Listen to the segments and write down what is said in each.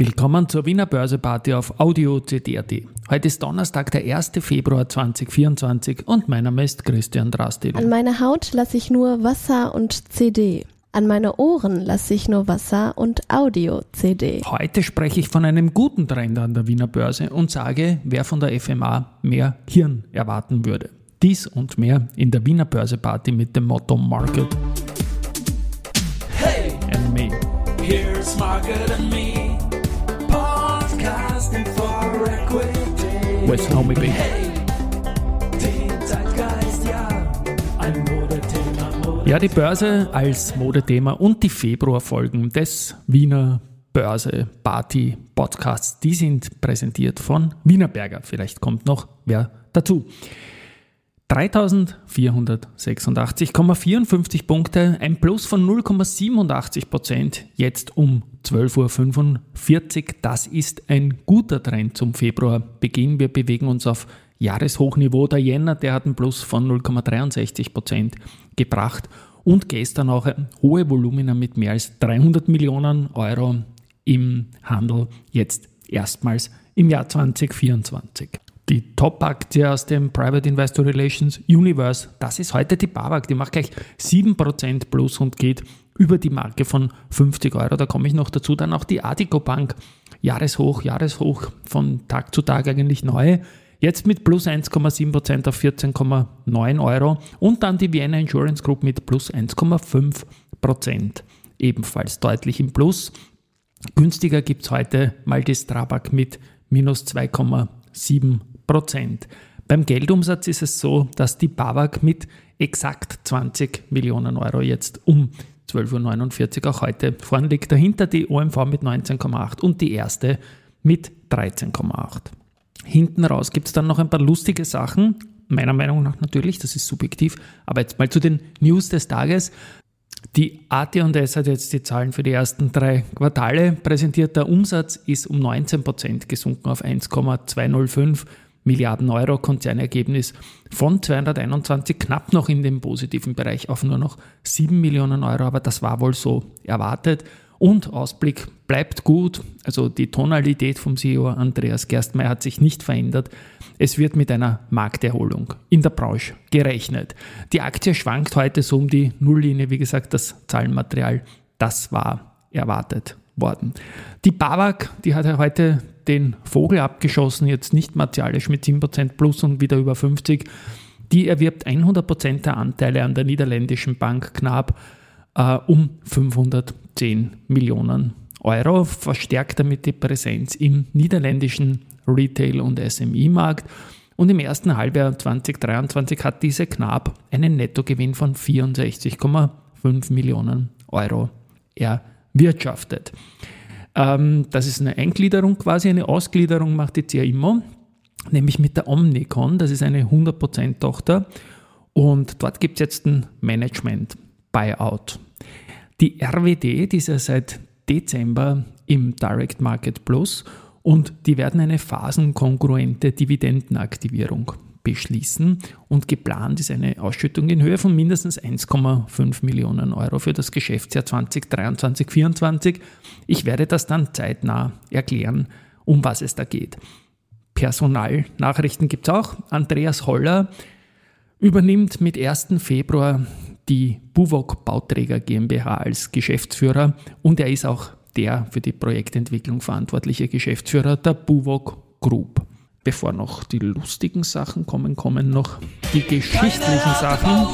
Willkommen zur Wiener Börseparty auf Audio CD.at. Heute ist Donnerstag, der 1. Februar 2024 und mein Name ist Christian Drastil. An meine Haut lasse ich nur Wasser und CD. An meine Ohren lasse ich nur Wasser und Audio-CD. Heute spreche ich von einem guten Trend an der Wiener Börse und sage, wer von der FMA mehr Hirn erwarten würde. Dies und mehr in der Wiener Börseparty mit dem Motto Market Hey, and Me. here's Market and Me. With Homie B. Hey, den Zeitgeist, ja. Ein Modethema, Mode. Ja, die Börse als Modethema und die Februarfolgen des Wiener Börse Party Podcasts, die sind präsentiert von Wienerberger. Vielleicht kommt noch wer dazu. 3486,54 Punkte, ein Plus von 0,87 Prozent, jetzt um 12.45 Uhr. Das ist ein guter Trend zum Februarbeginn. Wir bewegen uns auf Jahreshochniveau. Der Jänner, der hat einen Plus von 0,63 Prozent gebracht und gestern auch hohe Volumina mit mehr als 300 Millionen Euro im Handel, jetzt erstmals im Jahr 2024. Die Top-Aktie aus dem Private Investor Relations Universe, das ist heute die BAWAG. Die macht gleich 7% plus und geht über die Marke von 50 Euro. Da komme ich noch dazu. Dann auch die Adico Bank, Jahreshoch, Jahreshoch von Tag zu Tag eigentlich neu. Jetzt mit plus 1,7% auf 14,9 Euro. Und dann die Vienna Insurance Group mit plus 1,5%. Ebenfalls deutlich im Plus. Günstiger gibt es heute mal die Strabag mit minus 2,7 Prozent. Beim Geldumsatz ist es so, dass die BAWAG mit exakt 20 Millionen Euro jetzt um 12.49 Uhr auch heute vorn liegt. Dahinter die OMV mit 19,8 und die erste mit 13,8. Hinten raus gibt es dann noch ein paar lustige Sachen. Meiner Meinung nach natürlich, das ist subjektiv. Aber jetzt mal zu den News des Tages. Die AT&S hat jetzt die Zahlen für die ersten drei Quartale präsentiert. Der Umsatz ist um 19% gesunken auf 1,205 Milliarden Euro. Konzernergebnis von 221 knapp noch in dem positiven Bereich auf nur noch 7 Millionen Euro. Aber das war wohl so erwartet. Und Ausblick bleibt gut. Also die Tonalität vom CEO Andreas Gerstmeier hat sich nicht verändert. Es wird mit einer Markterholung in der Branche gerechnet. Die Aktie schwankt heute so um die Nulllinie. Wie gesagt, das Zahlenmaterial, das war erwartet worden. Die BAWAG, die hat ja heute den Vogel abgeschossen, jetzt nicht martialisch mit 7% plus und wieder über 50. Die erwirbt 100% der Anteile an der niederländischen Bank knapp äh, um 510 Millionen Euro, verstärkt damit die Präsenz im niederländischen Retail- und SMI-Markt. Und im ersten Halbjahr 2023 hat diese knapp einen Nettogewinn von 64,5 Millionen Euro erwirtschaftet. Ähm, das ist eine Eingliederung quasi, eine Ausgliederung macht die CAIMO, nämlich mit der Omnicon, das ist eine 100% Tochter. Und dort gibt es jetzt ein Management-Buyout. Die RWD, die ist ja seit Dezember im Direct Market Plus und die werden eine phasenkongruente Dividendenaktivierung beschließen und geplant ist eine Ausschüttung in Höhe von mindestens 1,5 Millionen Euro für das Geschäftsjahr 2023-2024. Ich werde das dann zeitnah erklären, um was es da geht. Personalnachrichten gibt es auch. Andreas Holler übernimmt mit 1. Februar die Buwok Bauträger GmbH als Geschäftsführer und er ist auch der für die Projektentwicklung verantwortliche Geschäftsführer der Buwok Group. Bevor noch die lustigen Sachen kommen, kommen noch die geschichtlichen Sachen.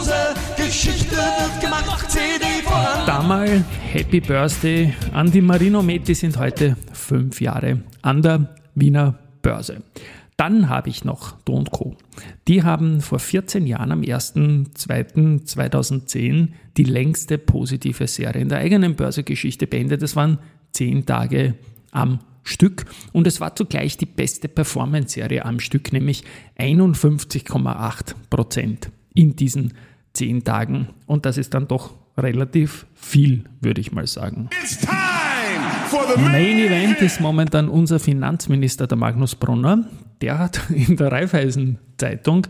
Geschichte wird gemacht, CD voran. Happy Birthday an die Marino Med, die sind heute fünf Jahre an der Wiener Börse. Dann habe ich noch Do Co. Die haben vor 14 Jahren am 1.2.2010 die längste positive Serie in der eigenen Börsegeschichte beendet. Das waren 10 Tage am Stück und es war zugleich die beste Performance-Serie am Stück, nämlich 51,8 Prozent in diesen 10 Tagen. Und das ist dann doch relativ viel, würde ich mal sagen. Main Event ist momentan unser Finanzminister, der Magnus Brunner. Der hat in der Raiffeisen Zeitung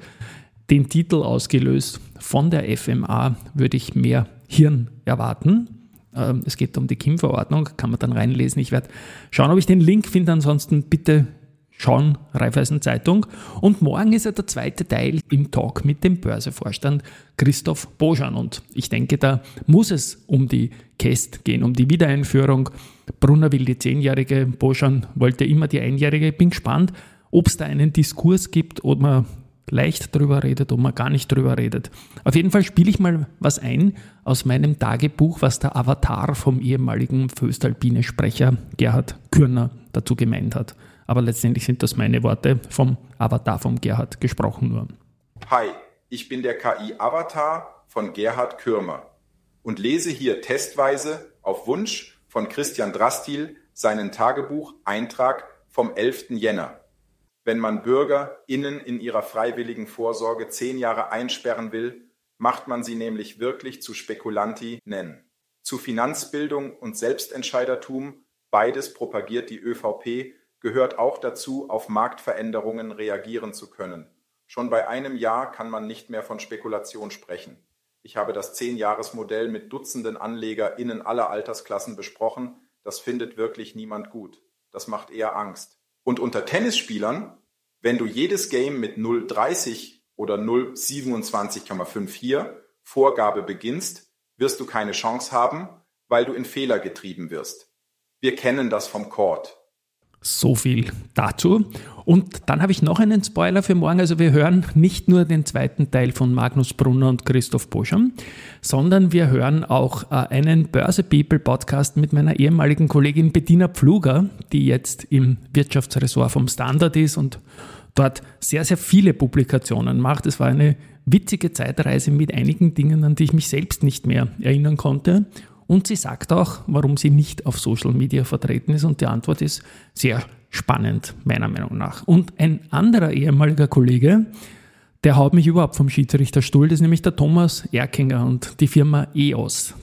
den Titel ausgelöst. Von der FMA würde ich mehr Hirn erwarten. Ähm, es geht um die KIM-Verordnung, kann man dann reinlesen. Ich werde schauen, ob ich den Link finde. Ansonsten bitte schauen, Raiffeisen Zeitung. Und morgen ist ja der zweite Teil im Talk mit dem Börsevorstand Christoph Boschan. Und ich denke, da muss es um die Käst gehen, um die Wiedereinführung. Brunner will die zehnjährige, Boschan wollte immer die einjährige. Ich bin gespannt, ob es da einen Diskurs gibt, ob man leicht drüber redet, ob man gar nicht drüber redet. Auf jeden Fall spiele ich mal was ein aus meinem Tagebuch, was der Avatar vom ehemaligen Föstalpine-Sprecher Gerhard Kürner dazu gemeint hat. Aber letztendlich sind das meine Worte vom Avatar vom Gerhard gesprochen nur. Hi, ich bin der KI-Avatar von Gerhard Kürmer und lese hier testweise auf Wunsch von Christian Drastil seinen Tagebuch-Eintrag vom 11. Jänner. Wenn man BürgerInnen in ihrer freiwilligen Vorsorge zehn Jahre einsperren will, macht man sie nämlich wirklich zu Spekulanti nennen. Zu Finanzbildung und Selbstentscheidertum, beides propagiert die ÖVP gehört auch dazu, auf Marktveränderungen reagieren zu können. Schon bei einem Jahr kann man nicht mehr von Spekulation sprechen. Ich habe das Zehn-Jahres-Modell mit Dutzenden AnlegerInnen aller Altersklassen besprochen. Das findet wirklich niemand gut. Das macht eher Angst. Und unter Tennisspielern, wenn du jedes Game mit 0,30 oder 0,27,54 Vorgabe beginnst, wirst du keine Chance haben, weil du in Fehler getrieben wirst. Wir kennen das vom Court. So viel dazu. Und dann habe ich noch einen Spoiler für morgen. Also wir hören nicht nur den zweiten Teil von Magnus Brunner und Christoph Boscham, sondern wir hören auch äh, einen Börse People Podcast mit meiner ehemaligen Kollegin Bettina Pfluger, die jetzt im Wirtschaftsressort vom Standard ist und dort sehr, sehr viele Publikationen macht. Es war eine witzige Zeitreise mit einigen Dingen, an die ich mich selbst nicht mehr erinnern konnte. Und sie sagt auch, warum sie nicht auf Social Media vertreten ist. Und die Antwort ist sehr spannend, meiner Meinung nach. Und ein anderer ehemaliger Kollege, der haut mich überhaupt vom Schiedsrichterstuhl, das ist nämlich der Thomas Erkinger und die Firma EOS.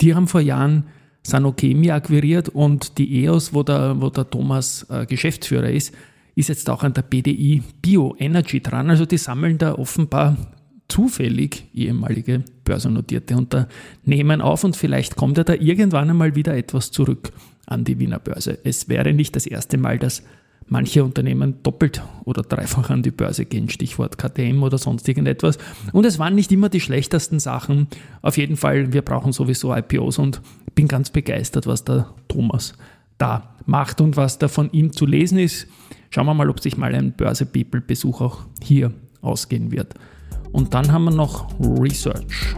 Die haben vor Jahren Sanochemie akquiriert und die EOS, wo der, wo der Thomas äh, Geschäftsführer ist, ist jetzt auch an der BDI Bioenergy dran. Also die sammeln da offenbar zufällig ehemalige börsennotierte Unternehmen auf und vielleicht kommt ja da irgendwann einmal wieder etwas zurück an die Wiener Börse. Es wäre nicht das erste Mal, dass manche Unternehmen doppelt oder dreifach an die Börse gehen, Stichwort KTM oder sonst irgendetwas. Und es waren nicht immer die schlechtesten Sachen. Auf jeden Fall, wir brauchen sowieso IPOs und bin ganz begeistert, was der Thomas da macht und was da von ihm zu lesen ist. Schauen wir mal, ob sich mal ein Börse People Besuch auch hier ausgehen wird. Und dann haben wir noch Research.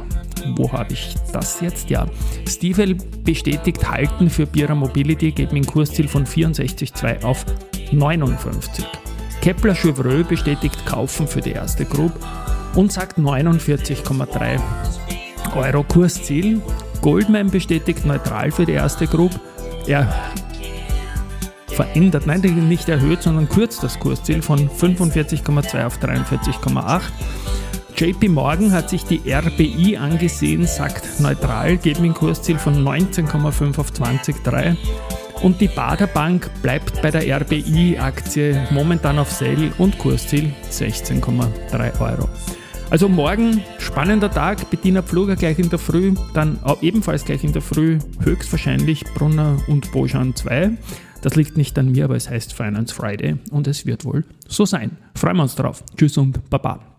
Wo habe ich das jetzt? Ja, Stiefel bestätigt Halten für Bira Mobility, geht mit dem Kursziel von 64,2 auf 59. Kepler Chevreux bestätigt Kaufen für die erste Group und sagt 49,3 Euro Kursziel. Goldman bestätigt neutral für die erste Group. Er verändert, nein, nicht erhöht, sondern kürzt das Kursziel von 45,2 auf 43,8. JP Morgan hat sich die RBI angesehen, sagt neutral, mit dem Kursziel von 19,5 auf 20,3. Und die Bader Bank bleibt bei der RBI-Aktie momentan auf Sale und Kursziel 16,3 Euro. Also morgen spannender Tag, Bettina Pfluger gleich in der Früh, dann ebenfalls gleich in der Früh höchstwahrscheinlich Brunner und Bojan 2. Das liegt nicht an mir, aber es heißt Finance Friday und es wird wohl so sein. Freuen wir uns drauf. Tschüss und Baba.